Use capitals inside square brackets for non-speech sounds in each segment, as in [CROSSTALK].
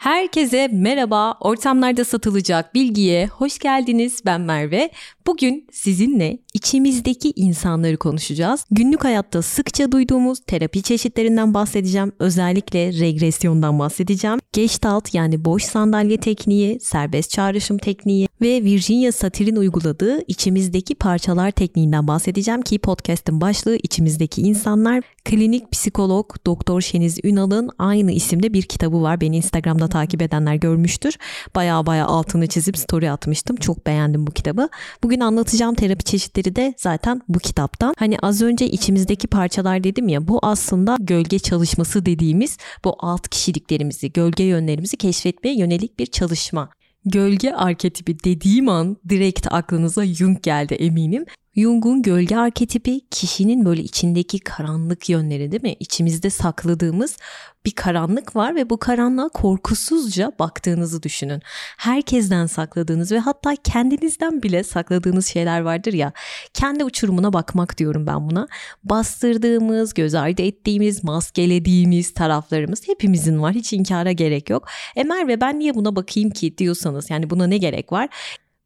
Herkese merhaba. Ortamlarda satılacak bilgiye hoş geldiniz. Ben Merve. Bugün sizinle içimizdeki insanları konuşacağız. Günlük hayatta sıkça duyduğumuz terapi çeşitlerinden bahsedeceğim. Özellikle regresyondan bahsedeceğim. Gestalt yani boş sandalye tekniği, serbest çağrışım tekniği ve Virginia Satir'in uyguladığı içimizdeki parçalar tekniğinden bahsedeceğim ki podcast'ın başlığı içimizdeki insanlar. Klinik psikolog Doktor Şeniz Ünal'ın aynı isimde bir kitabı var. Beni Instagram'da takip edenler görmüştür. Baya baya altını çizip story atmıştım. Çok beğendim bu kitabı. Bugün anlatacağım terapi çeşitleri de zaten bu kitaptan. Hani az önce içimizdeki parçalar dedim ya bu aslında gölge çalışması dediğimiz bu alt kişiliklerimizi, gölge yönlerimizi keşfetmeye yönelik bir çalışma. Gölge arketipi dediğim an direkt aklınıza Jung geldi eminim. Jung'un gölge arketipi kişinin böyle içindeki karanlık yönleri değil mi? İçimizde sakladığımız bir karanlık var ve bu karanlığa korkusuzca baktığınızı düşünün. Herkesten sakladığınız ve hatta kendinizden bile sakladığınız şeyler vardır ya. Kendi uçurumuna bakmak diyorum ben buna. Bastırdığımız, göz ardı ettiğimiz, maskelediğimiz taraflarımız hepimizin var. Hiç inkara gerek yok. Emer ve ben niye buna bakayım ki diyorsanız yani buna ne gerek var?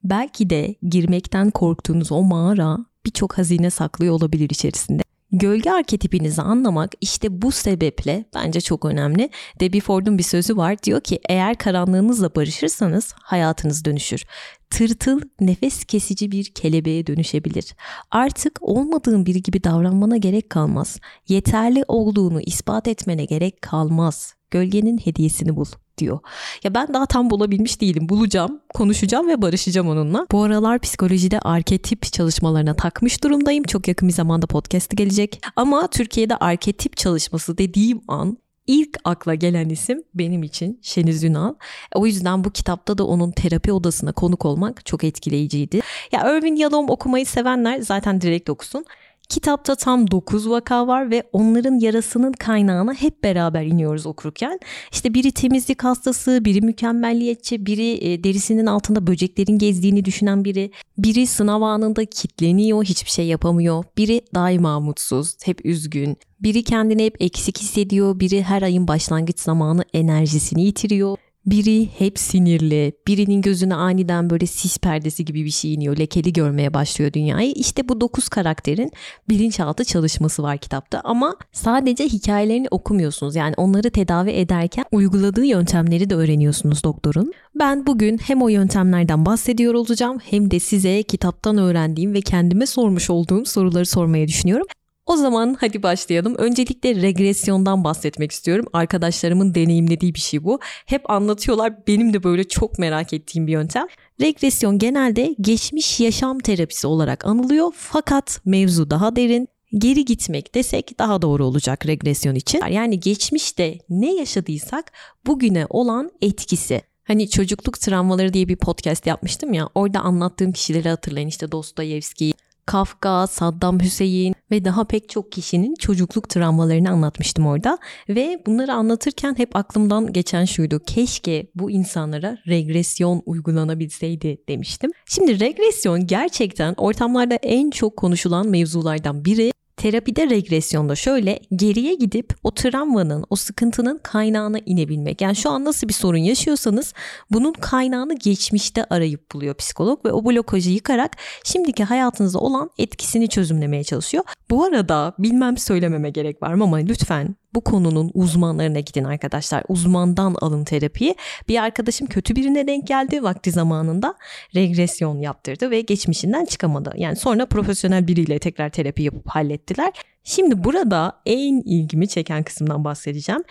Belki de girmekten korktuğunuz o mağara birçok hazine saklıyor olabilir içerisinde. Gölge arketipinizi anlamak işte bu sebeple bence çok önemli. Debbie Ford'un bir sözü var. Diyor ki eğer karanlığınızla barışırsanız hayatınız dönüşür. Tırtıl nefes kesici bir kelebeğe dönüşebilir. Artık olmadığın biri gibi davranmana gerek kalmaz. Yeterli olduğunu ispat etmene gerek kalmaz. Gölgenin hediyesini bul diyor. Ya ben daha tam bulabilmiş değilim. Bulacağım, konuşacağım ve barışacağım onunla. Bu aralar psikolojide arketip çalışmalarına takmış durumdayım. Çok yakın bir zamanda podcast gelecek. Ama Türkiye'de arketip çalışması dediğim an ilk akla gelen isim benim için Şeniz Ünal. O yüzden bu kitapta da onun terapi odasına konuk olmak çok etkileyiciydi. Ya Irvin Yalom okumayı sevenler zaten direkt okusun. Kitapta tam 9 vaka var ve onların yarasının kaynağına hep beraber iniyoruz okurken. İşte biri temizlik hastası, biri mükemmelliyetçi, biri e, derisinin altında böceklerin gezdiğini düşünen biri, biri sınav anında kitleniyor, hiçbir şey yapamıyor, biri daima mutsuz, hep üzgün, biri kendini hep eksik hissediyor, biri her ayın başlangıç zamanı enerjisini yitiriyor. Biri hep sinirli, birinin gözüne aniden böyle sis perdesi gibi bir şey iniyor, lekeli görmeye başlıyor dünyayı. İşte bu dokuz karakterin bilinçaltı çalışması var kitapta ama sadece hikayelerini okumuyorsunuz. Yani onları tedavi ederken uyguladığı yöntemleri de öğreniyorsunuz doktorun. Ben bugün hem o yöntemlerden bahsediyor olacağım hem de size kitaptan öğrendiğim ve kendime sormuş olduğum soruları sormaya düşünüyorum. O zaman hadi başlayalım. Öncelikle regresyondan bahsetmek istiyorum. Arkadaşlarımın deneyimlediği bir şey bu. Hep anlatıyorlar. Benim de böyle çok merak ettiğim bir yöntem. Regresyon genelde geçmiş yaşam terapisi olarak anılıyor fakat mevzu daha derin. Geri gitmek desek daha doğru olacak regresyon için. Yani geçmişte ne yaşadıysak bugüne olan etkisi. Hani çocukluk travmaları diye bir podcast yapmıştım ya. Orada anlattığım kişileri hatırlayın. İşte Dostoyevski, Kafka, Saddam Hüseyin ve daha pek çok kişinin çocukluk travmalarını anlatmıştım orada. Ve bunları anlatırken hep aklımdan geçen şuydu. Keşke bu insanlara regresyon uygulanabilseydi demiştim. Şimdi regresyon gerçekten ortamlarda en çok konuşulan mevzulardan biri Terapide regresyonda şöyle geriye gidip o travmanın, o sıkıntının kaynağına inebilmek. Yani şu an nasıl bir sorun yaşıyorsanız bunun kaynağını geçmişte arayıp buluyor psikolog ve o blokajı yıkarak şimdiki hayatınızda olan etkisini çözümlemeye çalışıyor. Bu arada bilmem söylememe gerek var mı ama lütfen bu konunun uzmanlarına gidin arkadaşlar. Uzmandan alın terapiyi. Bir arkadaşım kötü birine denk geldi vakti zamanında regresyon yaptırdı ve geçmişinden çıkamadı. Yani sonra profesyonel biriyle tekrar terapi yapıp hallettiler. Şimdi burada en ilgimi çeken kısımdan bahsedeceğim.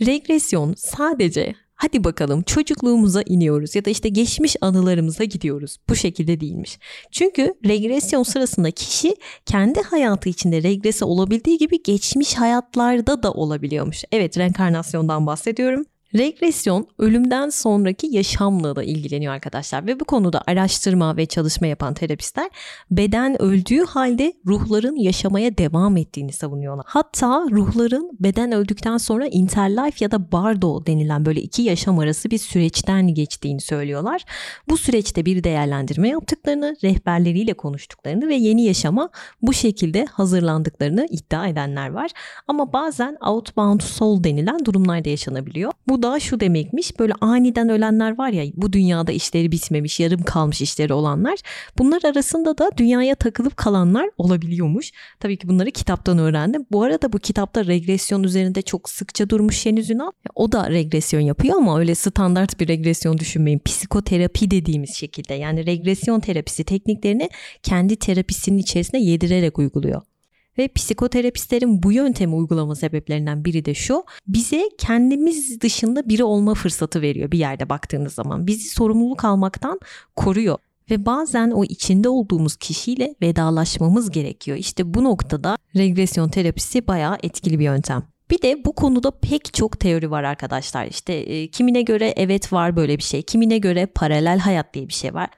Regresyon sadece Hadi bakalım çocukluğumuza iniyoruz ya da işte geçmiş anılarımıza gidiyoruz. Bu şekilde değilmiş. Çünkü regresyon sırasında kişi kendi hayatı içinde regrese olabildiği gibi geçmiş hayatlarda da olabiliyormuş. Evet reenkarnasyondan bahsediyorum. Regresyon ölümden sonraki yaşamla da ilgileniyor arkadaşlar ve bu konuda araştırma ve çalışma yapan terapistler beden öldüğü halde ruhların yaşamaya devam ettiğini savunuyorlar. Hatta ruhların beden öldükten sonra interlife ya da bardo denilen böyle iki yaşam arası bir süreçten geçtiğini söylüyorlar. Bu süreçte bir değerlendirme yaptıklarını, rehberleriyle konuştuklarını ve yeni yaşama bu şekilde hazırlandıklarını iddia edenler var. Ama bazen outbound soul denilen durumlar da yaşanabiliyor. Bu da şu demekmiş böyle aniden ölenler var ya bu dünyada işleri bitmemiş yarım kalmış işleri olanlar bunlar arasında da dünyaya takılıp kalanlar olabiliyormuş. Tabii ki bunları kitaptan öğrendim. Bu arada bu kitapta regresyon üzerinde çok sıkça durmuş Şeniz Ünal. O da regresyon yapıyor ama öyle standart bir regresyon düşünmeyin. Psikoterapi dediğimiz şekilde yani regresyon terapisi tekniklerini kendi terapisinin içerisine yedirerek uyguluyor. Ve psikoterapistlerin bu yöntemi uygulama sebeplerinden biri de şu. Bize kendimiz dışında biri olma fırsatı veriyor bir yerde baktığınız zaman. Bizi sorumluluk almaktan koruyor. Ve bazen o içinde olduğumuz kişiyle vedalaşmamız gerekiyor. İşte bu noktada regresyon terapisi bayağı etkili bir yöntem. Bir de bu konuda pek çok teori var arkadaşlar. İşte e, kimine göre evet var böyle bir şey, kimine göre paralel hayat diye bir şey var.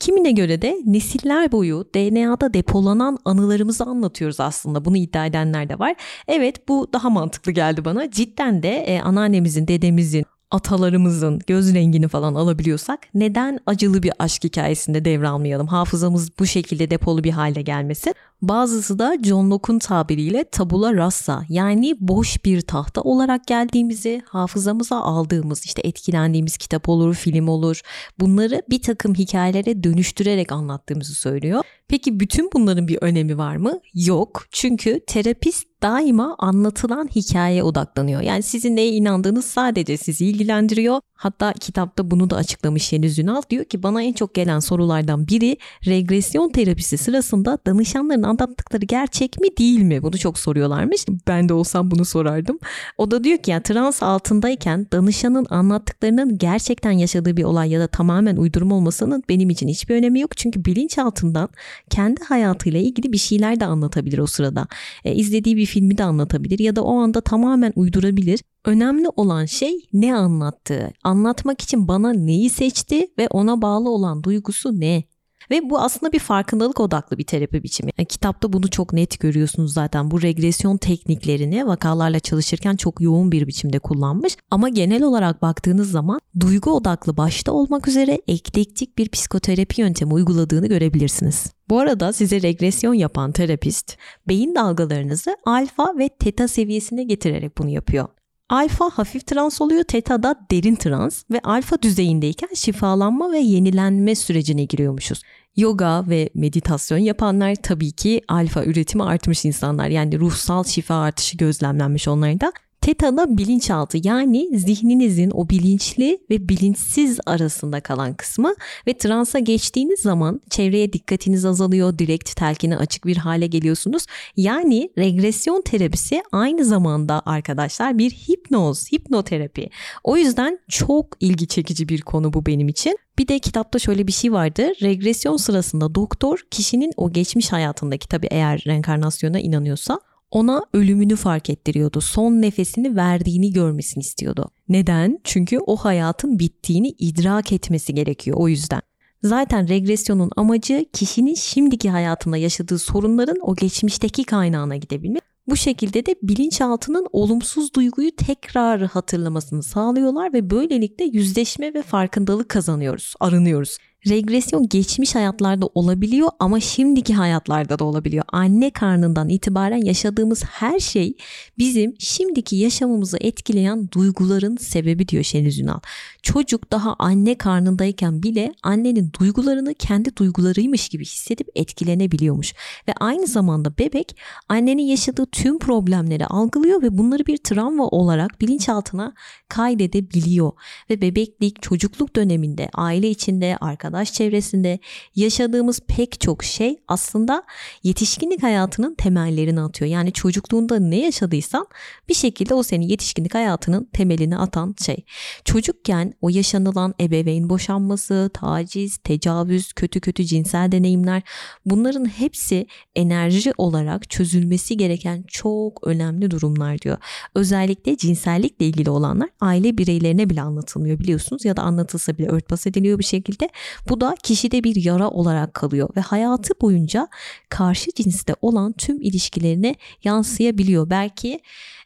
Kimine göre de nesiller boyu DNA'da depolanan anılarımızı anlatıyoruz aslında. Bunu iddia edenler de var. Evet bu daha mantıklı geldi bana. Cidden de e, anneannemizin, dedemizin, atalarımızın göz rengini falan alabiliyorsak neden acılı bir aşk hikayesinde devralmayalım? Hafızamız bu şekilde depolu bir hale gelmesi. Bazısı da John Locke'un tabiriyle tabula rasa yani boş bir tahta olarak geldiğimizi hafızamıza aldığımız işte etkilendiğimiz kitap olur, film olur bunları bir takım hikayelere dönüştürerek anlattığımızı söylüyor. Peki bütün bunların bir önemi var mı? Yok. Çünkü terapist daima anlatılan hikayeye odaklanıyor. Yani sizin neye inandığınız sadece sizi ilgilendiriyor. Hatta kitapta bunu da açıklamış Yeniz Ünal. Diyor ki bana en çok gelen sorulardan biri regresyon terapisi sırasında danışanların anlattıkları gerçek mi değil mi? Bunu çok soruyorlarmış. Ben de olsam bunu sorardım. O da diyor ki ya trans altındayken danışanın anlattıklarının gerçekten yaşadığı bir olay ya da tamamen uydurma olmasının benim için hiçbir önemi yok. Çünkü bilinç altından kendi hayatıyla ilgili bir şeyler de anlatabilir o sırada. E, izlediği bir filmi de anlatabilir ya da o anda tamamen uydurabilir. Önemli olan şey ne anlattığı. Anlatmak için bana neyi seçti ve ona bağlı olan duygusu ne? Ve bu aslında bir farkındalık odaklı bir terapi biçimi. Yani kitapta bunu çok net görüyorsunuz zaten. Bu regresyon tekniklerini vakalarla çalışırken çok yoğun bir biçimde kullanmış. Ama genel olarak baktığınız zaman duygu odaklı başta olmak üzere eklektik bir psikoterapi yöntemi uyguladığını görebilirsiniz. Bu arada size regresyon yapan terapist beyin dalgalarınızı alfa ve teta seviyesine getirerek bunu yapıyor. Alfa hafif trans oluyor, teta da derin trans ve alfa düzeyindeyken şifalanma ve yenilenme sürecine giriyormuşuz. Yoga ve meditasyon yapanlar tabii ki alfa üretimi artmış insanlar. Yani ruhsal şifa artışı gözlemlenmiş onlarda. Teta'da bilinçaltı yani zihninizin o bilinçli ve bilinçsiz arasında kalan kısmı ve transa geçtiğiniz zaman çevreye dikkatiniz azalıyor, direkt telkine açık bir hale geliyorsunuz. Yani regresyon terapisi aynı zamanda arkadaşlar bir hipnoz, hipnoterapi. O yüzden çok ilgi çekici bir konu bu benim için. Bir de kitapta şöyle bir şey vardı. Regresyon sırasında doktor kişinin o geçmiş hayatındaki tabii eğer reenkarnasyona inanıyorsa ona ölümünü fark ettiriyordu. Son nefesini verdiğini görmesini istiyordu. Neden? Çünkü o hayatın bittiğini idrak etmesi gerekiyor o yüzden. Zaten regresyonun amacı kişinin şimdiki hayatında yaşadığı sorunların o geçmişteki kaynağına gidebilmek. Bu şekilde de bilinçaltının olumsuz duyguyu tekrar hatırlamasını sağlıyorlar ve böylelikle yüzleşme ve farkındalık kazanıyoruz, arınıyoruz. Regresyon geçmiş hayatlarda olabiliyor ama şimdiki hayatlarda da olabiliyor. Anne karnından itibaren yaşadığımız her şey bizim şimdiki yaşamımızı etkileyen duyguların sebebi diyor Şeniz Ünal. Çocuk daha anne karnındayken bile annenin duygularını kendi duygularıymış gibi hissedip etkilenebiliyormuş. Ve aynı zamanda bebek annenin yaşadığı tüm problemleri algılıyor ve bunları bir travma olarak bilinçaltına kaydedebiliyor. Ve bebeklik, çocukluk döneminde aile içinde, arkadaşlar arkadaş çevresinde yaşadığımız pek çok şey aslında yetişkinlik hayatının temellerini atıyor. Yani çocukluğunda ne yaşadıysan bir şekilde o senin yetişkinlik hayatının temelini atan şey. Çocukken o yaşanılan ebeveyn boşanması, taciz, tecavüz, kötü kötü cinsel deneyimler bunların hepsi enerji olarak çözülmesi gereken çok önemli durumlar diyor. Özellikle cinsellikle ilgili olanlar aile bireylerine bile anlatılmıyor biliyorsunuz ya da anlatılsa bile örtbas ediliyor bir şekilde. Bu da kişide bir yara olarak kalıyor ve hayatı boyunca karşı cinste olan tüm ilişkilerine yansıyabiliyor. Belki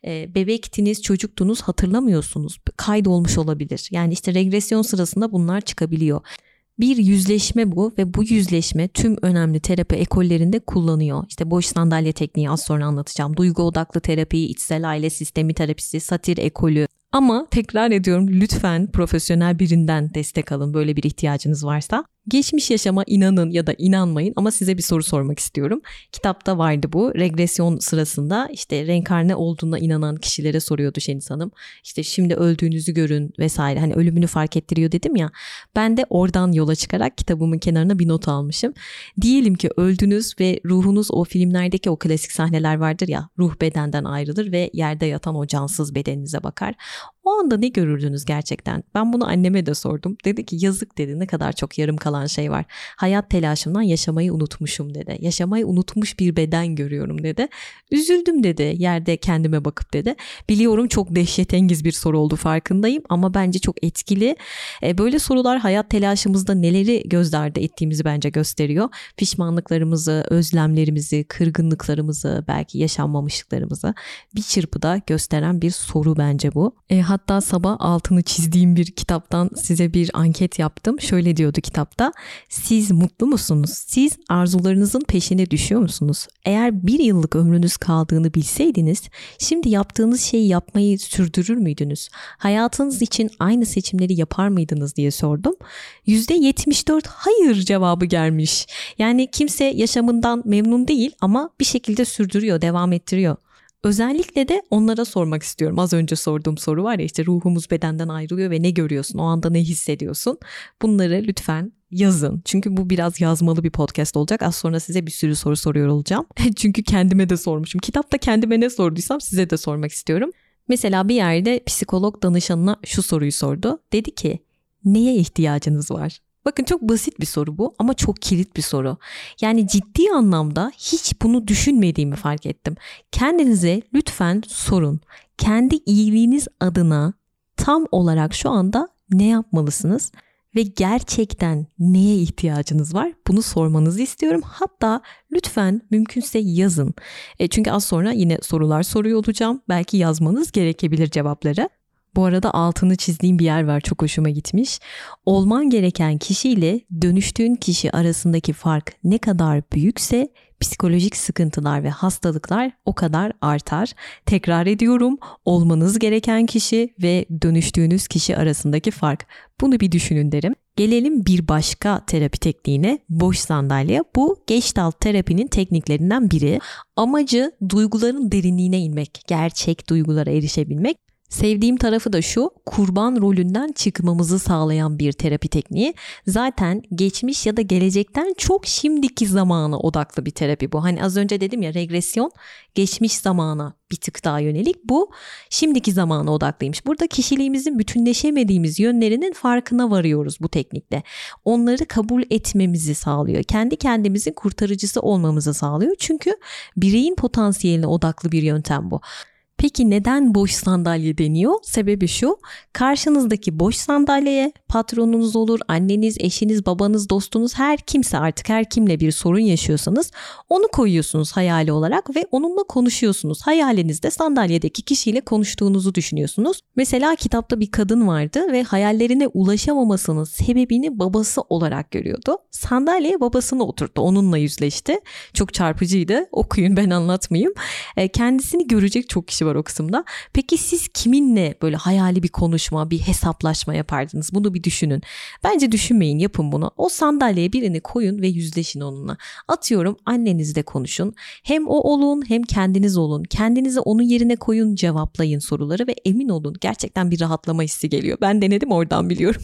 e, bebektiniz, çocuktunuz hatırlamıyorsunuz. Kaydolmuş olabilir. Yani işte regresyon sırasında bunlar çıkabiliyor. Bir yüzleşme bu ve bu yüzleşme tüm önemli terapi ekollerinde kullanıyor. İşte boş sandalye tekniği az sonra anlatacağım. Duygu odaklı terapi, içsel aile sistemi terapisi, satir ekolü, Ama tekrar ediyorum lütfen profesyonel birinden destek alın böyle bir ihtiyacınız varsa. Geçmiş yaşama inanın ya da inanmayın ama size bir soru sormak istiyorum. Kitapta vardı bu. Regresyon sırasında işte reenkarne olduğuna inanan kişilere soruyordu Şeniz Hanım. İşte şimdi öldüğünüzü görün vesaire. Hani ölümünü fark ettiriyor dedim ya. Ben de oradan yola çıkarak kitabımın kenarına bir not almışım. Diyelim ki öldünüz ve ruhunuz o filmlerdeki o klasik sahneler vardır ya. Ruh bedenden ayrılır ve yerde yatan o cansız bedeninize bakar. O anda ne görürdünüz gerçekten? Ben bunu anneme de sordum. Dedi ki yazık dedi ne kadar çok yarım kalan şey var. Hayat telaşımdan yaşamayı unutmuşum dedi. Yaşamayı unutmuş bir beden görüyorum dedi. Üzüldüm dedi yerde kendime bakıp dedi. Biliyorum çok dehşetengiz bir soru oldu farkındayım ama bence çok etkili. E, böyle sorular hayat telaşımızda neleri göz ardı ettiğimizi bence gösteriyor. Pişmanlıklarımızı, özlemlerimizi, kırgınlıklarımızı, belki yaşanmamışlıklarımızı bir çırpıda gösteren bir soru bence bu. E, hatta sabah altını çizdiğim bir kitaptan size bir anket yaptım. Şöyle diyordu kitapta. Siz mutlu musunuz? Siz arzularınızın peşine düşüyor musunuz? Eğer bir yıllık ömrünüz kaldığını bilseydiniz şimdi yaptığınız şeyi yapmayı sürdürür müydünüz? Hayatınız için aynı seçimleri yapar mıydınız diye sordum. %74 hayır cevabı gelmiş. Yani kimse yaşamından memnun değil ama bir şekilde sürdürüyor, devam ettiriyor. Özellikle de onlara sormak istiyorum. Az önce sorduğum soru var ya işte ruhumuz bedenden ayrılıyor ve ne görüyorsun? O anda ne hissediyorsun? Bunları lütfen yazın. Çünkü bu biraz yazmalı bir podcast olacak. Az sonra size bir sürü soru soruyor olacağım. [LAUGHS] Çünkü kendime de sormuşum. Kitapta kendime ne sorduysam size de sormak istiyorum. Mesela bir yerde psikolog danışanına şu soruyu sordu. Dedi ki neye ihtiyacınız var? Bakın çok basit bir soru bu ama çok kilit bir soru. Yani ciddi anlamda hiç bunu düşünmediğimi fark ettim. Kendinize lütfen sorun. Kendi iyiliğiniz adına tam olarak şu anda ne yapmalısınız? ve gerçekten neye ihtiyacınız var? Bunu sormanızı istiyorum. Hatta lütfen mümkünse yazın. E, çünkü az sonra yine sorular soruyor olacağım. Belki yazmanız gerekebilir cevapları. Bu arada altını çizdiğim bir yer var çok hoşuma gitmiş. Olman gereken kişiyle dönüştüğün kişi arasındaki fark ne kadar büyükse psikolojik sıkıntılar ve hastalıklar o kadar artar. Tekrar ediyorum olmanız gereken kişi ve dönüştüğünüz kişi arasındaki fark. Bunu bir düşünün derim. Gelelim bir başka terapi tekniğine boş sandalye. Bu Gestalt terapinin tekniklerinden biri. Amacı duyguların derinliğine inmek, gerçek duygulara erişebilmek. Sevdiğim tarafı da şu, kurban rolünden çıkmamızı sağlayan bir terapi tekniği. Zaten geçmiş ya da gelecekten çok şimdiki zamana odaklı bir terapi bu. Hani az önce dedim ya regresyon geçmiş zamana bir tık daha yönelik. Bu şimdiki zamana odaklıymış. Burada kişiliğimizin bütünleşemediğimiz yönlerinin farkına varıyoruz bu teknikle. Onları kabul etmemizi sağlıyor. Kendi kendimizin kurtarıcısı olmamızı sağlıyor. Çünkü bireyin potansiyeline odaklı bir yöntem bu. Peki neden boş sandalye deniyor? Sebebi şu. Karşınızdaki boş sandalyeye patronunuz olur, anneniz, eşiniz, babanız, dostunuz her kimse artık her kimle bir sorun yaşıyorsanız onu koyuyorsunuz hayali olarak ve onunla konuşuyorsunuz. Hayalinizde sandalyedeki kişiyle konuştuğunuzu düşünüyorsunuz. Mesela kitapta bir kadın vardı ve hayallerine ulaşamamasının sebebini babası olarak görüyordu. Sandalyeye babasını oturttu, onunla yüzleşti. Çok çarpıcıydı. Okuyun ben anlatmayayım. E, kendisini görecek çok kişi var o kısımda. Peki siz kiminle böyle hayali bir konuşma, bir hesaplaşma yapardınız? Bunu bir düşünün. Bence düşünmeyin, yapın bunu. O sandalyeye birini koyun ve yüzleşin onunla. Atıyorum annenizle konuşun. Hem o olun hem kendiniz olun. Kendinizi onun yerine koyun, cevaplayın soruları ve emin olun gerçekten bir rahatlama hissi geliyor. Ben denedim oradan biliyorum.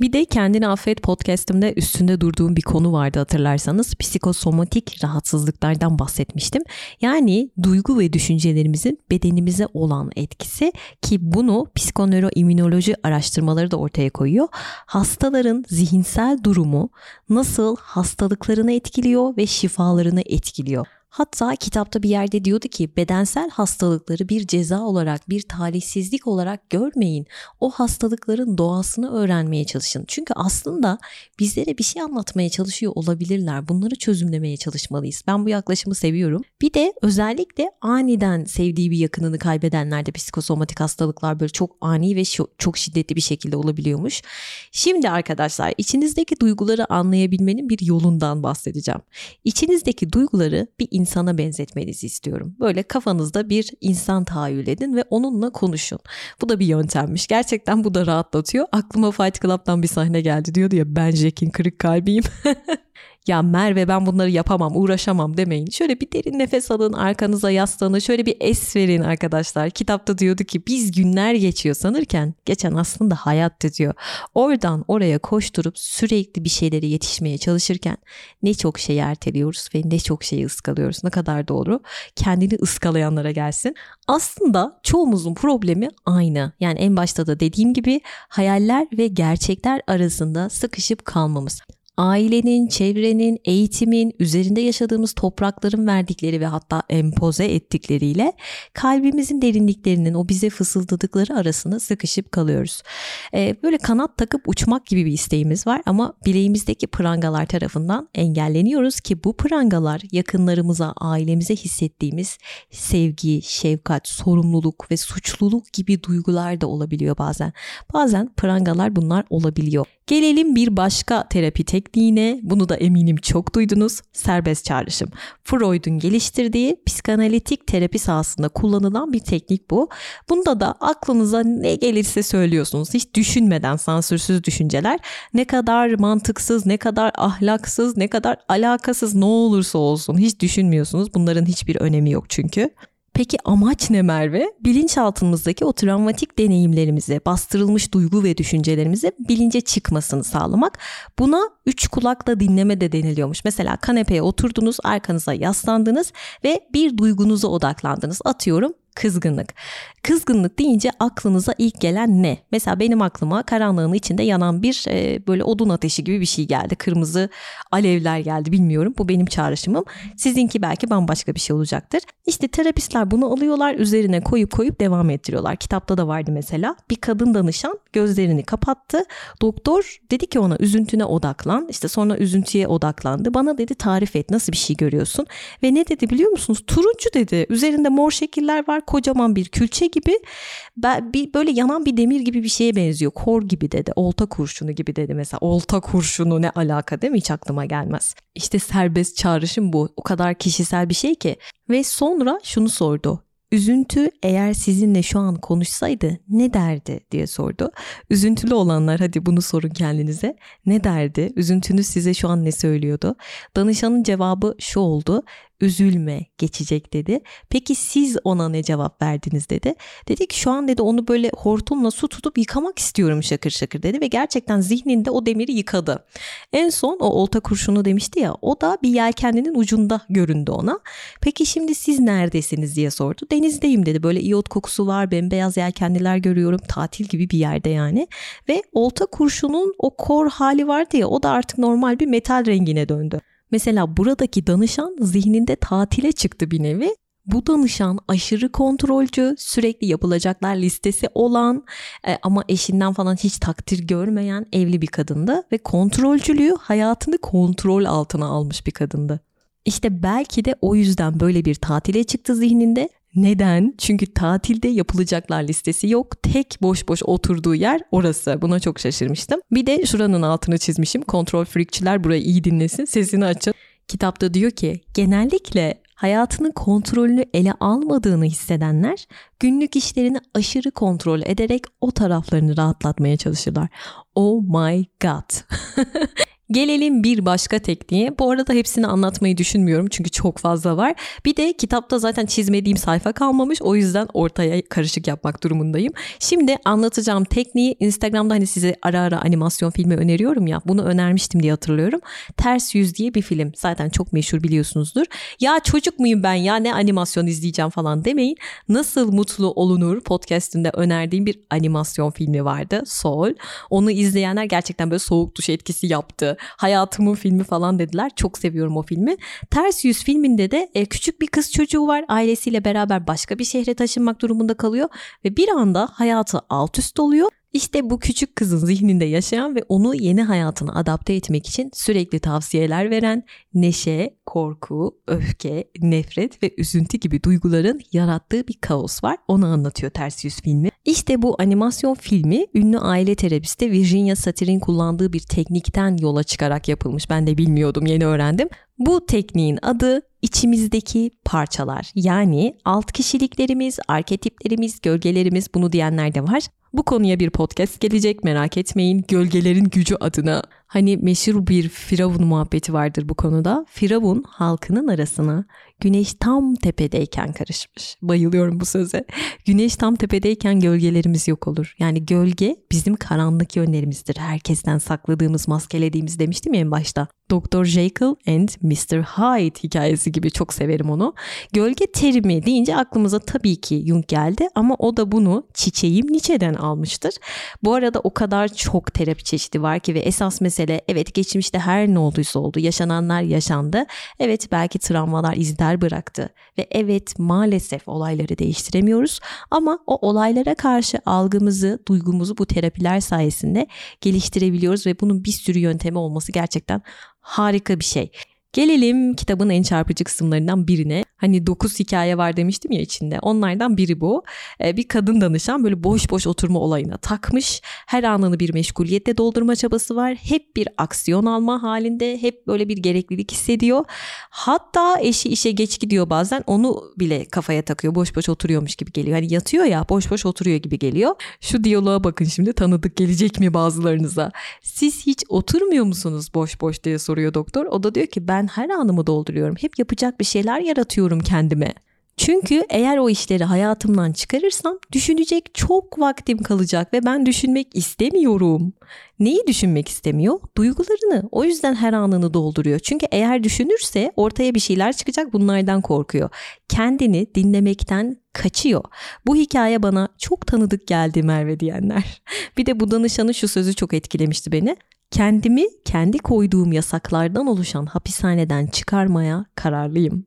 Bir de Kendini Affet podcastımda üstünde durduğum bir konu vardı hatırlarsanız. Psikosomatik rahatsızlıklardan bahsetmiştim. Yani duygu ve düşüncelerimizin bedenimize olan etkisi ki bunu psikoneuroimmünoloji araştırmaları da ortaya koyuyor. Hastaların zihinsel durumu nasıl hastalıklarını etkiliyor ve şifalarını etkiliyor. Hatta kitapta bir yerde diyordu ki bedensel hastalıkları bir ceza olarak, bir talihsizlik olarak görmeyin. O hastalıkların doğasını öğrenmeye çalışın. Çünkü aslında bizlere bir şey anlatmaya çalışıyor olabilirler. Bunları çözümlemeye çalışmalıyız. Ben bu yaklaşımı seviyorum. Bir de özellikle aniden sevdiği bir yakınını kaybedenlerde psikosomatik hastalıklar böyle çok ani ve çok şiddetli bir şekilde olabiliyormuş. Şimdi arkadaşlar içinizdeki duyguları anlayabilmenin bir yolundan bahsedeceğim. İçinizdeki duyguları bir insana benzetmenizi istiyorum. Böyle kafanızda bir insan tahayyül edin ve onunla konuşun. Bu da bir yöntemmiş. Gerçekten bu da rahatlatıyor. Aklıma Fight Club'dan bir sahne geldi. Diyordu ya ben Jack'in kırık kalbiyim. [LAUGHS] ya Merve ben bunları yapamam, uğraşamam demeyin. Şöyle bir derin nefes alın, arkanıza yaslanın, şöyle bir es verin arkadaşlar. Kitapta diyordu ki biz günler geçiyor sanırken geçen aslında hayat diyor. Oradan oraya koşturup sürekli bir şeylere yetişmeye çalışırken ne çok şey erteliyoruz ve ne çok şeyi ıskalıyoruz. Ne kadar doğru. Kendini ıskalayanlara gelsin. Aslında çoğumuzun problemi aynı. Yani en başta da dediğim gibi hayaller ve gerçekler arasında sıkışıp kalmamız ailenin, çevrenin, eğitimin, üzerinde yaşadığımız toprakların verdikleri ve hatta empoze ettikleriyle kalbimizin derinliklerinin o bize fısıldadıkları arasında sıkışıp kalıyoruz. Ee, böyle kanat takıp uçmak gibi bir isteğimiz var ama bileğimizdeki prangalar tarafından engelleniyoruz ki bu prangalar yakınlarımıza, ailemize hissettiğimiz sevgi, şefkat, sorumluluk ve suçluluk gibi duygular da olabiliyor bazen. Bazen prangalar bunlar olabiliyor. Gelelim bir başka terapi tekniğine. Bunu da eminim çok duydunuz. Serbest çağrışım. Freud'un geliştirdiği psikanalitik terapi sahasında kullanılan bir teknik bu. Bunda da aklınıza ne gelirse söylüyorsunuz. Hiç düşünmeden sansürsüz düşünceler. Ne kadar mantıksız, ne kadar ahlaksız, ne kadar alakasız ne olursa olsun hiç düşünmüyorsunuz. Bunların hiçbir önemi yok çünkü. Peki amaç ne Merve? Bilinçaltımızdaki o travmatik deneyimlerimizi, bastırılmış duygu ve düşüncelerimizi bilince çıkmasını sağlamak. Buna üç kulakla dinleme de deniliyormuş. Mesela kanepeye oturdunuz, arkanıza yaslandınız ve bir duygunuza odaklandınız. Atıyorum kızgınlık. Kızgınlık deyince aklınıza ilk gelen ne? Mesela benim aklıma karanlığın içinde yanan bir e, böyle odun ateşi gibi bir şey geldi. Kırmızı alevler geldi bilmiyorum. Bu benim çağrışımım. Sizinki belki bambaşka bir şey olacaktır. İşte terapistler bunu alıyorlar üzerine koyup koyup devam ettiriyorlar. Kitapta da vardı mesela. Bir kadın danışan gözlerini kapattı. Doktor dedi ki ona üzüntüne odaklan. İşte sonra üzüntüye odaklandı. Bana dedi tarif et nasıl bir şey görüyorsun? Ve ne dedi biliyor musunuz? Turuncu dedi. Üzerinde mor şekiller var kocaman bir külçe gibi böyle yanan bir demir gibi bir şeye benziyor. Kor gibi dedi. Olta kurşunu gibi dedi mesela. Olta kurşunu ne alaka değil mi? Hiç aklıma gelmez. İşte serbest çağrışım bu. O kadar kişisel bir şey ki. Ve sonra şunu sordu. Üzüntü eğer sizinle şu an konuşsaydı ne derdi diye sordu. Üzüntülü olanlar hadi bunu sorun kendinize. Ne derdi? Üzüntünüz size şu an ne söylüyordu? Danışanın cevabı şu oldu üzülme geçecek dedi. Peki siz ona ne cevap verdiniz dedi. Dedi ki şu an dedi onu böyle hortumla su tutup yıkamak istiyorum şakır şakır dedi ve gerçekten zihninde o demiri yıkadı. En son o olta kurşunu demişti ya o da bir yelkenlinin ucunda göründü ona. Peki şimdi siz neredesiniz diye sordu. Denizdeyim dedi böyle iyot kokusu var bembeyaz yelkenliler görüyorum tatil gibi bir yerde yani. Ve olta kurşunun o kor hali vardı ya o da artık normal bir metal rengine döndü. Mesela buradaki danışan zihninde tatile çıktı bir nevi. Bu danışan aşırı kontrolcü, sürekli yapılacaklar listesi olan e, ama eşinden falan hiç takdir görmeyen evli bir kadındı ve kontrolcülüğü hayatını kontrol altına almış bir kadındı. İşte belki de o yüzden böyle bir tatile çıktı zihninde neden? Çünkü tatilde yapılacaklar listesi yok. Tek boş boş oturduğu yer orası. Buna çok şaşırmıştım. Bir de şuranın altını çizmişim. Kontrol freakçiler burayı iyi dinlesin. Sesini açın. Kitapta diyor ki genellikle hayatının kontrolünü ele almadığını hissedenler günlük işlerini aşırı kontrol ederek o taraflarını rahatlatmaya çalışırlar. Oh my god. [LAUGHS] Gelelim bir başka tekniğe. Bu arada hepsini anlatmayı düşünmüyorum çünkü çok fazla var. Bir de kitapta zaten çizmediğim sayfa kalmamış. O yüzden ortaya karışık yapmak durumundayım. Şimdi anlatacağım tekniği Instagram'da hani size ara ara animasyon filmi öneriyorum ya. Bunu önermiştim diye hatırlıyorum. Ters Yüz diye bir film. Zaten çok meşhur biliyorsunuzdur. Ya çocuk muyum ben ya ne animasyon izleyeceğim falan demeyin. Nasıl Mutlu Olunur podcastinde önerdiğim bir animasyon filmi vardı. Soul. Onu izleyenler gerçekten böyle soğuk duş etkisi yaptı hayatımın filmi falan dediler. Çok seviyorum o filmi. Ters Yüz filminde de e, küçük bir kız çocuğu var. Ailesiyle beraber başka bir şehre taşınmak durumunda kalıyor ve bir anda hayatı alt üst oluyor işte bu küçük kızın zihninde yaşayan ve onu yeni hayatına adapte etmek için sürekli tavsiyeler veren neşe, korku, öfke, nefret ve üzüntü gibi duyguların yarattığı bir kaos var. Onu anlatıyor Ters Yüz filmi. İşte bu animasyon filmi ünlü aile terapisti Virginia Satir'in kullandığı bir teknikten yola çıkarak yapılmış. Ben de bilmiyordum, yeni öğrendim. Bu tekniğin adı içimizdeki parçalar. Yani alt kişiliklerimiz, arketiplerimiz, gölgelerimiz bunu diyenler de var. Bu konuya bir podcast gelecek merak etmeyin. Gölgelerin gücü adına. Hani meşhur bir Firavun muhabbeti vardır bu konuda. Firavun halkının arasına güneş tam tepedeyken karışmış. Bayılıyorum bu söze. Güneş tam tepedeyken gölgelerimiz yok olur. Yani gölge bizim karanlık yönlerimizdir. Herkesten sakladığımız, maskelediğimiz demiştim ya en başta. Dr. Jekyll and Mr. Hyde hikayesi gibi çok severim onu. Gölge terimi deyince aklımıza tabii ki Jung geldi ama o da bunu çiçeğim Nietzsche'den almıştır. Bu arada o kadar çok terapi çeşidi var ki ve esas mesele evet geçmişte her ne olduysa oldu, yaşananlar yaşandı. Evet belki travmalar izler bıraktı ve evet maalesef olayları değiştiremiyoruz ama o olaylara karşı algımızı, duygumuzu bu terapiler sayesinde geliştirebiliyoruz ve bunun bir sürü yöntemi olması gerçekten harika bir şey. Gelelim kitabın en çarpıcı kısımlarından birine. Hani 9 hikaye var demiştim ya içinde. Onlardan biri bu. Ee, bir kadın danışan böyle boş boş oturma olayına takmış. Her anını bir meşguliyette doldurma çabası var. Hep bir aksiyon alma halinde. Hep böyle bir gereklilik hissediyor. Hatta eşi işe geç gidiyor bazen. Onu bile kafaya takıyor. Boş boş oturuyormuş gibi geliyor. Hani yatıyor ya boş boş oturuyor gibi geliyor. Şu diyaloğa bakın şimdi tanıdık gelecek mi bazılarınıza? Siz hiç oturmuyor musunuz boş boş diye soruyor doktor. O da diyor ki ben her anımı dolduruyorum. Hep yapacak bir şeyler yaratıyorum kendime. Çünkü eğer o işleri hayatımdan çıkarırsam düşünecek çok vaktim kalacak ve ben düşünmek istemiyorum. Neyi düşünmek istemiyor? Duygularını. O yüzden her anını dolduruyor. Çünkü eğer düşünürse ortaya bir şeyler çıkacak bunlardan korkuyor. Kendini dinlemekten kaçıyor. Bu hikaye bana çok tanıdık geldi Merve diyenler. Bir de bu danışanın şu sözü çok etkilemişti beni. Kendimi kendi koyduğum yasaklardan oluşan hapishaneden çıkarmaya kararlıyım.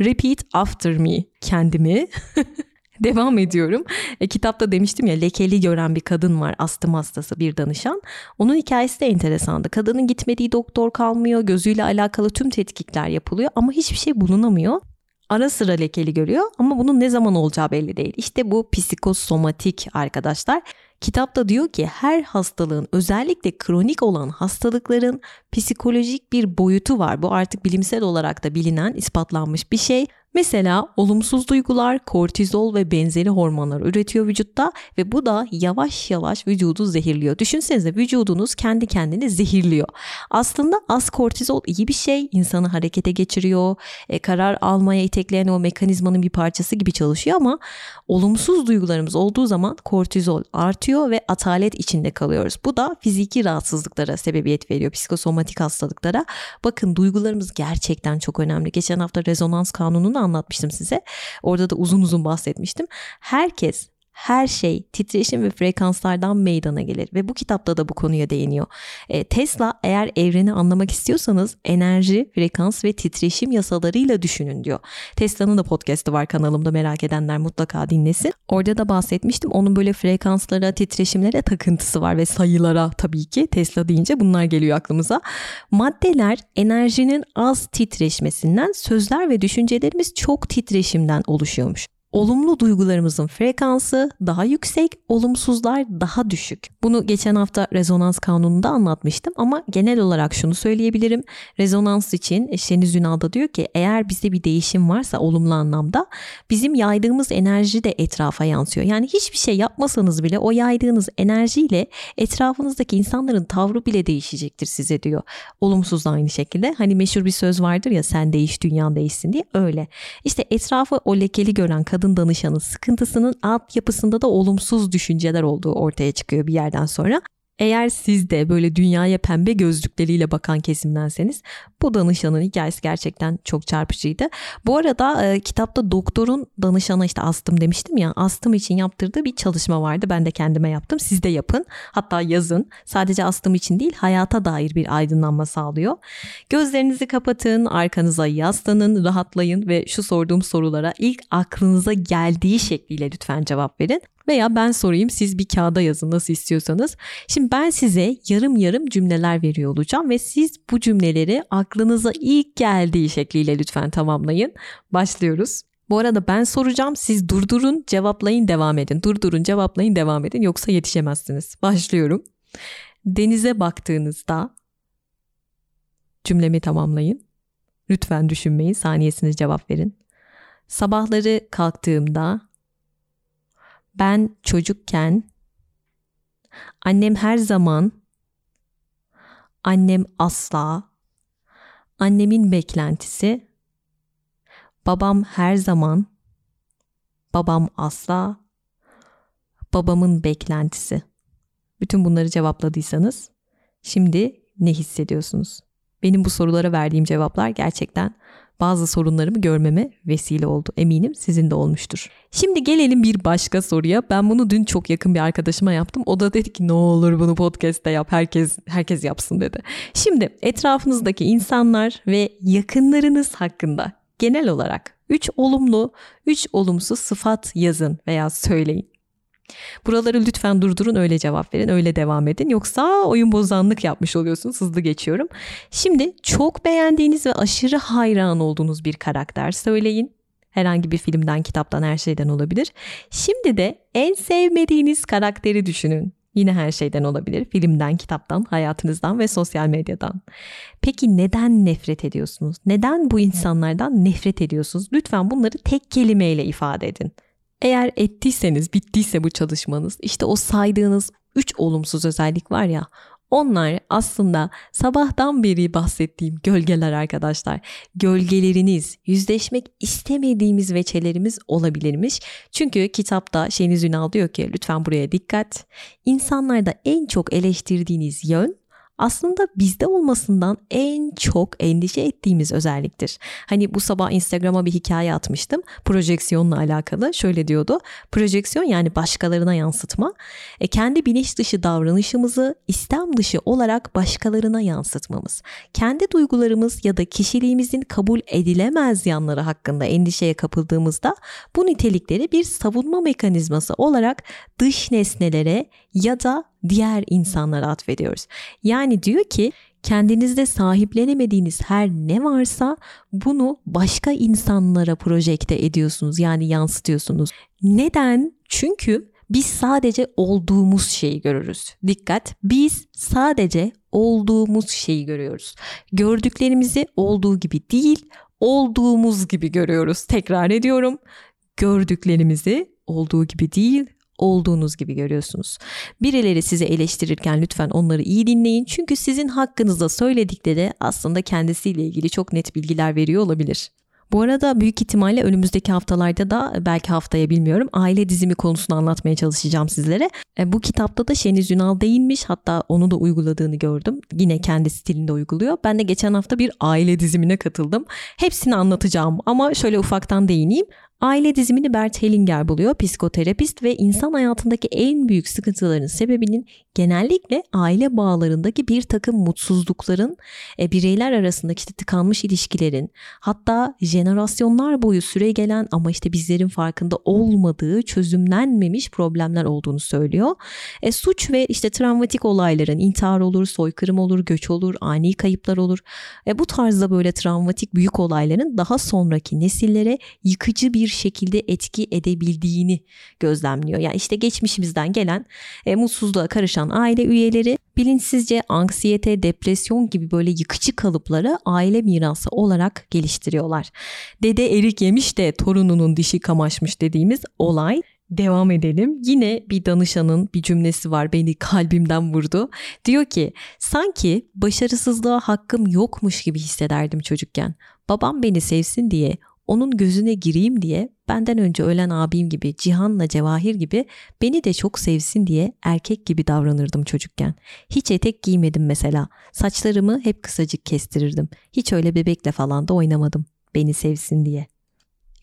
Repeat after me. Kendimi [LAUGHS] Devam ediyorum. E, kitapta demiştim ya lekeli gören bir kadın var astım hastası bir danışan. Onun hikayesi de enteresandı. Kadının gitmediği doktor kalmıyor. Gözüyle alakalı tüm tetkikler yapılıyor ama hiçbir şey bulunamıyor. Ara sıra lekeli görüyor ama bunun ne zaman olacağı belli değil. İşte bu psikosomatik arkadaşlar. Kitapta diyor ki her hastalığın özellikle kronik olan hastalıkların psikolojik bir boyutu var. Bu artık bilimsel olarak da bilinen, ispatlanmış bir şey. Mesela olumsuz duygular kortizol ve benzeri hormonlar üretiyor vücutta ve bu da yavaş yavaş vücudu zehirliyor. Düşünsenize vücudunuz kendi kendini zehirliyor. Aslında az kortizol iyi bir şey. insanı harekete geçiriyor. E, karar almaya itekleyen o mekanizmanın bir parçası gibi çalışıyor ama olumsuz duygularımız olduğu zaman kortizol artıyor ve atalet içinde kalıyoruz. Bu da fiziki rahatsızlıklara sebebiyet veriyor. Psikosomatik hastalıklara. Bakın duygularımız gerçekten çok önemli. Geçen hafta rezonans kanununu anlatmıştım size. Orada da uzun uzun bahsetmiştim. Herkes her şey titreşim ve frekanslardan meydana gelir ve bu kitapta da bu konuya değiniyor. E, Tesla eğer evreni anlamak istiyorsanız enerji, frekans ve titreşim yasalarıyla düşünün diyor. Tesla'nın da podcast'ı var kanalımda merak edenler mutlaka dinlesin. Orada da bahsetmiştim onun böyle frekanslara, titreşimlere takıntısı var ve sayılara tabii ki Tesla deyince bunlar geliyor aklımıza. Maddeler enerjinin az titreşmesinden sözler ve düşüncelerimiz çok titreşimden oluşuyormuş. Olumlu duygularımızın frekansı daha yüksek, olumsuzlar daha düşük. Bunu geçen hafta rezonans kanununda anlatmıştım ama genel olarak şunu söyleyebilirim. Rezonans için Şeniz Ünal da diyor ki eğer bizde bir değişim varsa olumlu anlamda bizim yaydığımız enerji de etrafa yansıyor. Yani hiçbir şey yapmasanız bile o yaydığınız enerjiyle etrafınızdaki insanların tavrı bile değişecektir size diyor. Olumsuz da aynı şekilde. Hani meşhur bir söz vardır ya sen değiş dünyan değişsin diye öyle. İşte etrafı o lekeli gören kadın kadın danışanın sıkıntısının alt yapısında da olumsuz düşünceler olduğu ortaya çıkıyor bir yerden sonra. Eğer siz de böyle dünyaya pembe gözlükleriyle bakan kesimdenseniz bu danışanın hikayesi gerçekten çok çarpıcıydı. Bu arada e, kitapta doktorun danışana işte astım demiştim ya astım için yaptırdığı bir çalışma vardı. Ben de kendime yaptım. Siz de yapın. Hatta yazın. Sadece astım için değil hayata dair bir aydınlanma sağlıyor. Gözlerinizi kapatın, arkanıza yaslanın, rahatlayın ve şu sorduğum sorulara ilk aklınıza geldiği şekliyle lütfen cevap verin. Veya ben sorayım siz bir kağıda yazın nasıl istiyorsanız. Şimdi ben size yarım yarım cümleler veriyor olacağım ve siz bu cümleleri aklınıza ilk geldiği şekliyle lütfen tamamlayın. Başlıyoruz. Bu arada ben soracağım siz durdurun cevaplayın devam edin. Durdurun cevaplayın devam edin yoksa yetişemezsiniz. Başlıyorum. Denize baktığınızda cümlemi tamamlayın. Lütfen düşünmeyin, saniyesinde cevap verin. Sabahları kalktığımda ben çocukken annem her zaman annem asla annemin beklentisi babam her zaman babam asla babamın beklentisi. Bütün bunları cevapladıysanız şimdi ne hissediyorsunuz? Benim bu sorulara verdiğim cevaplar gerçekten bazı sorunlarımı görmeme vesile oldu. Eminim sizin de olmuştur. Şimdi gelelim bir başka soruya. Ben bunu dün çok yakın bir arkadaşıma yaptım. O da dedi ki ne olur bunu podcast'te yap. Herkes herkes yapsın dedi. Şimdi etrafınızdaki insanlar ve yakınlarınız hakkında genel olarak 3 olumlu, 3 olumsuz sıfat yazın veya söyleyin. Buraları lütfen durdurun öyle cevap verin öyle devam edin yoksa oyun bozanlık yapmış oluyorsunuz hızlı geçiyorum. Şimdi çok beğendiğiniz ve aşırı hayran olduğunuz bir karakter söyleyin. Herhangi bir filmden, kitaptan, her şeyden olabilir. Şimdi de en sevmediğiniz karakteri düşünün. Yine her şeyden olabilir. Filmden, kitaptan, hayatınızdan ve sosyal medyadan. Peki neden nefret ediyorsunuz? Neden bu insanlardan nefret ediyorsunuz? Lütfen bunları tek kelimeyle ifade edin. Eğer ettiyseniz, bittiyse bu çalışmanız, işte o saydığınız 3 olumsuz özellik var ya, onlar aslında sabahtan beri bahsettiğim gölgeler arkadaşlar. Gölgeleriniz, yüzleşmek istemediğimiz veçelerimiz olabilirmiş. Çünkü kitapta Şeniz Ünal diyor ki lütfen buraya dikkat. İnsanlarda en çok eleştirdiğiniz yön aslında bizde olmasından en çok endişe ettiğimiz özelliktir. Hani bu sabah Instagram'a bir hikaye atmıştım projeksiyonla alakalı. Şöyle diyordu. Projeksiyon yani başkalarına yansıtma. E, kendi bilinç dışı davranışımızı istem dışı olarak başkalarına yansıtmamız. Kendi duygularımız ya da kişiliğimizin kabul edilemez yanları hakkında endişeye kapıldığımızda bu nitelikleri bir savunma mekanizması olarak dış nesnelere ya da diğer insanlara atfediyoruz. Yani diyor ki kendinizde sahiplenemediğiniz her ne varsa bunu başka insanlara projekte ediyorsunuz yani yansıtıyorsunuz. Neden? Çünkü biz sadece olduğumuz şeyi görürüz. Dikkat, biz sadece olduğumuz şeyi görüyoruz. Gördüklerimizi olduğu gibi değil, olduğumuz gibi görüyoruz. Tekrar ediyorum. Gördüklerimizi olduğu gibi değil, olduğunuz gibi görüyorsunuz. Birileri sizi eleştirirken lütfen onları iyi dinleyin. Çünkü sizin hakkınızda söyledikleri aslında kendisiyle ilgili çok net bilgiler veriyor olabilir. Bu arada büyük ihtimalle önümüzdeki haftalarda da belki haftaya bilmiyorum aile dizimi konusunu anlatmaya çalışacağım sizlere. E, bu kitapta da Şeniz Ünal değinmiş hatta onu da uyguladığını gördüm. Yine kendi stilinde uyguluyor. Ben de geçen hafta bir aile dizimine katıldım. Hepsini anlatacağım ama şöyle ufaktan değineyim. Aile dizimini Bert Hellinger buluyor, psikoterapist ve insan hayatındaki en büyük sıkıntıların sebebinin genellikle aile bağlarındaki bir takım mutsuzlukların, e, bireyler arasındaki işte tıkanmış ilişkilerin, hatta jenerasyonlar boyu süre gelen ama işte bizlerin farkında olmadığı çözümlenmemiş problemler olduğunu söylüyor. E, suç ve işte travmatik olayların intihar olur, soykırım olur, göç olur, ani kayıplar olur. E, bu tarzda böyle travmatik büyük olayların daha sonraki nesillere yıkıcı bir bir şekilde etki edebildiğini gözlemliyor. Yani işte geçmişimizden gelen e, mutsuzluğa karışan aile üyeleri bilinçsizce anksiyete, depresyon gibi böyle yıkıcı kalıpları aile mirası olarak geliştiriyorlar. Dede erik yemiş de torununun dişi kamaşmış dediğimiz olay Devam edelim. Yine bir danışanın bir cümlesi var beni kalbimden vurdu. Diyor ki sanki başarısızlığa hakkım yokmuş gibi hissederdim çocukken. Babam beni sevsin diye onun gözüne gireyim diye benden önce ölen abim gibi Cihan'la Cevahir gibi beni de çok sevsin diye erkek gibi davranırdım çocukken. Hiç etek giymedim mesela. Saçlarımı hep kısacık kestirirdim. Hiç öyle bebekle falan da oynamadım. Beni sevsin diye.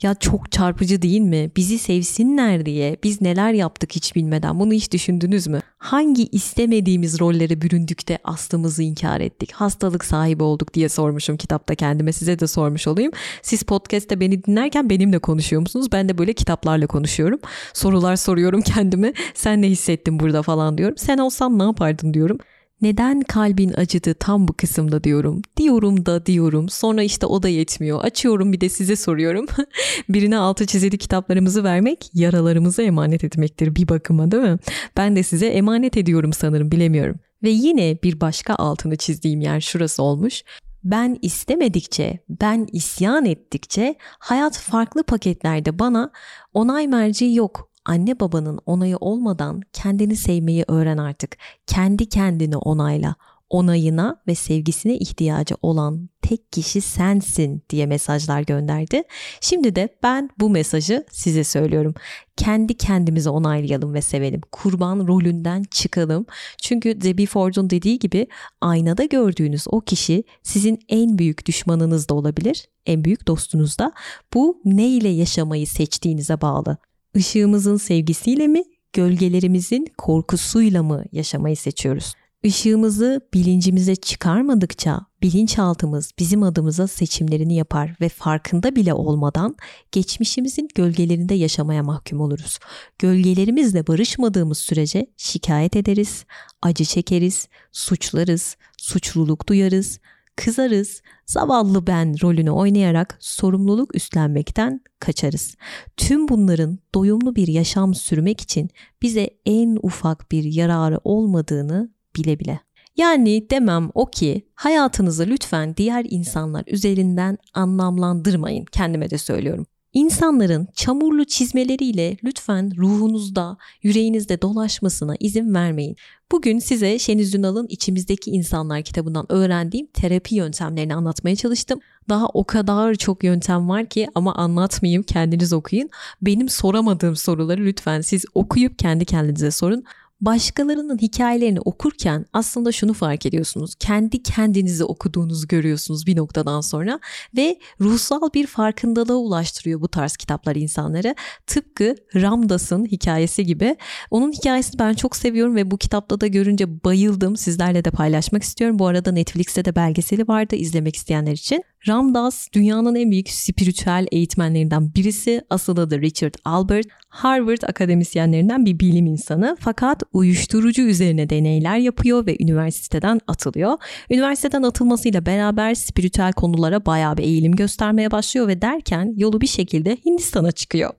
Ya çok çarpıcı değil mi? Bizi sevsinler diye biz neler yaptık hiç bilmeden bunu hiç düşündünüz mü? Hangi istemediğimiz rollere büründük de aslımızı inkar ettik? Hastalık sahibi olduk diye sormuşum kitapta kendime size de sormuş olayım. Siz podcast'te beni dinlerken benimle konuşuyor musunuz? Ben de böyle kitaplarla konuşuyorum. Sorular soruyorum [LAUGHS] kendime. Sen ne hissettin burada falan diyorum. Sen olsan ne yapardın diyorum neden kalbin acıdı tam bu kısımda diyorum. Diyorum da diyorum. Sonra işte o da yetmiyor. Açıyorum bir de size soruyorum. [LAUGHS] Birine altı çizili kitaplarımızı vermek yaralarımıza emanet etmektir bir bakıma değil mi? Ben de size emanet ediyorum sanırım bilemiyorum. Ve yine bir başka altını çizdiğim yer şurası olmuş. Ben istemedikçe, ben isyan ettikçe hayat farklı paketlerde bana onay merci yok. Anne babanın onayı olmadan kendini sevmeyi öğren artık. Kendi kendini onayla onayına ve sevgisine ihtiyacı olan tek kişi sensin diye mesajlar gönderdi. Şimdi de ben bu mesajı size söylüyorum. Kendi kendimize onaylayalım ve sevelim. Kurban rolünden çıkalım. Çünkü Debbie Ford'un dediği gibi aynada gördüğünüz o kişi sizin en büyük düşmanınız da olabilir, en büyük dostunuz da. Bu ne ile yaşamayı seçtiğinize bağlı. Işığımızın sevgisiyle mi, gölgelerimizin korkusuyla mı yaşamayı seçiyoruz? Işığımızı bilincimize çıkarmadıkça bilinçaltımız bizim adımıza seçimlerini yapar ve farkında bile olmadan geçmişimizin gölgelerinde yaşamaya mahkum oluruz. Gölgelerimizle barışmadığımız sürece şikayet ederiz, acı çekeriz, suçlarız, suçluluk duyarız, kızarız, zavallı ben rolünü oynayarak sorumluluk üstlenmekten kaçarız. Tüm bunların doyumlu bir yaşam sürmek için bize en ufak bir yararı olmadığını bile bile. Yani demem o ki hayatınızı lütfen diğer insanlar üzerinden anlamlandırmayın. Kendime de söylüyorum. İnsanların çamurlu çizmeleriyle lütfen ruhunuzda, yüreğinizde dolaşmasına izin vermeyin. Bugün size Şeniz Ünal'ın İçimizdeki İnsanlar kitabından öğrendiğim terapi yöntemlerini anlatmaya çalıştım. Daha o kadar çok yöntem var ki ama anlatmayayım kendiniz okuyun. Benim soramadığım soruları lütfen siz okuyup kendi kendinize sorun başkalarının hikayelerini okurken aslında şunu fark ediyorsunuz. Kendi kendinizi okuduğunuzu görüyorsunuz bir noktadan sonra ve ruhsal bir farkındalığa ulaştırıyor bu tarz kitaplar insanları. Tıpkı Ramdas'ın hikayesi gibi. Onun hikayesini ben çok seviyorum ve bu kitapta da görünce bayıldım. Sizlerle de paylaşmak istiyorum. Bu arada Netflix'te de belgeseli vardı izlemek isteyenler için. Ramdas dünyanın en büyük spiritüel eğitmenlerinden birisi. Asıl adı Richard Albert. Harvard akademisyenlerinden bir bilim insanı. Fakat uyuşturucu üzerine deneyler yapıyor ve üniversiteden atılıyor. Üniversiteden atılmasıyla beraber spiritüel konulara bayağı bir eğilim göstermeye başlıyor ve derken yolu bir şekilde Hindistan'a çıkıyor.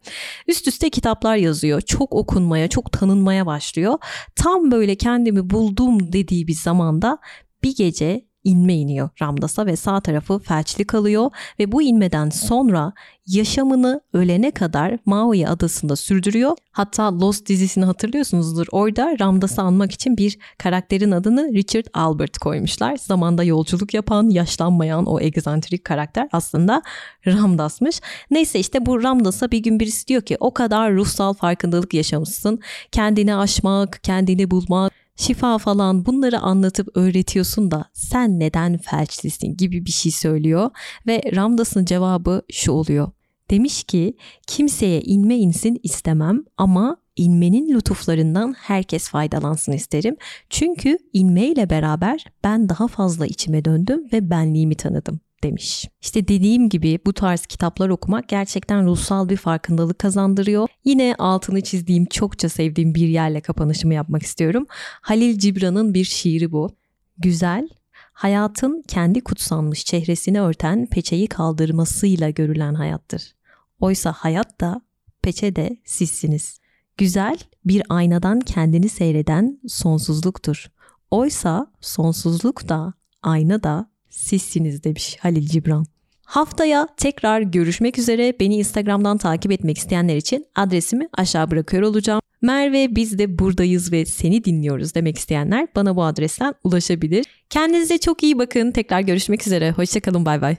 Üst üste kitaplar yazıyor. Çok okunmaya, çok tanınmaya başlıyor. Tam böyle kendimi buldum dediği bir zamanda bir gece inme iniyor Ramdas'a ve sağ tarafı felçli kalıyor ve bu inmeden sonra yaşamını ölene kadar Maui adasında sürdürüyor. Hatta Lost dizisini hatırlıyorsunuzdur. Orada Ramdas'ı anmak için bir karakterin adını Richard Albert koymuşlar. Zamanda yolculuk yapan, yaşlanmayan o egzantrik karakter aslında Ramdas'mış. Neyse işte bu Ramdas'a bir gün birisi diyor ki o kadar ruhsal farkındalık yaşamışsın. Kendini aşmak, kendini bulmak, şifa falan bunları anlatıp öğretiyorsun da sen neden felçlisin gibi bir şey söylüyor ve Ramdas'ın cevabı şu oluyor. Demiş ki kimseye inme insin istemem ama inmenin lütuflarından herkes faydalansın isterim. Çünkü inmeyle beraber ben daha fazla içime döndüm ve benliğimi tanıdım demiş. İşte dediğim gibi bu tarz kitaplar okumak gerçekten ruhsal bir farkındalık kazandırıyor. Yine altını çizdiğim çokça sevdiğim bir yerle kapanışımı yapmak istiyorum. Halil Cibran'ın bir şiiri bu. Güzel, hayatın kendi kutsanmış çehresini örten peçeyi kaldırmasıyla görülen hayattır. Oysa hayat da peçe de sizsiniz. Güzel bir aynadan kendini seyreden sonsuzluktur. Oysa sonsuzluk da ayna da sizsiniz demiş Halil Cibran. Haftaya tekrar görüşmek üzere. Beni Instagram'dan takip etmek isteyenler için adresimi aşağı bırakıyor olacağım. Merve biz de buradayız ve seni dinliyoruz demek isteyenler bana bu adresten ulaşabilir. Kendinize çok iyi bakın. Tekrar görüşmek üzere. Hoşçakalın bay bay.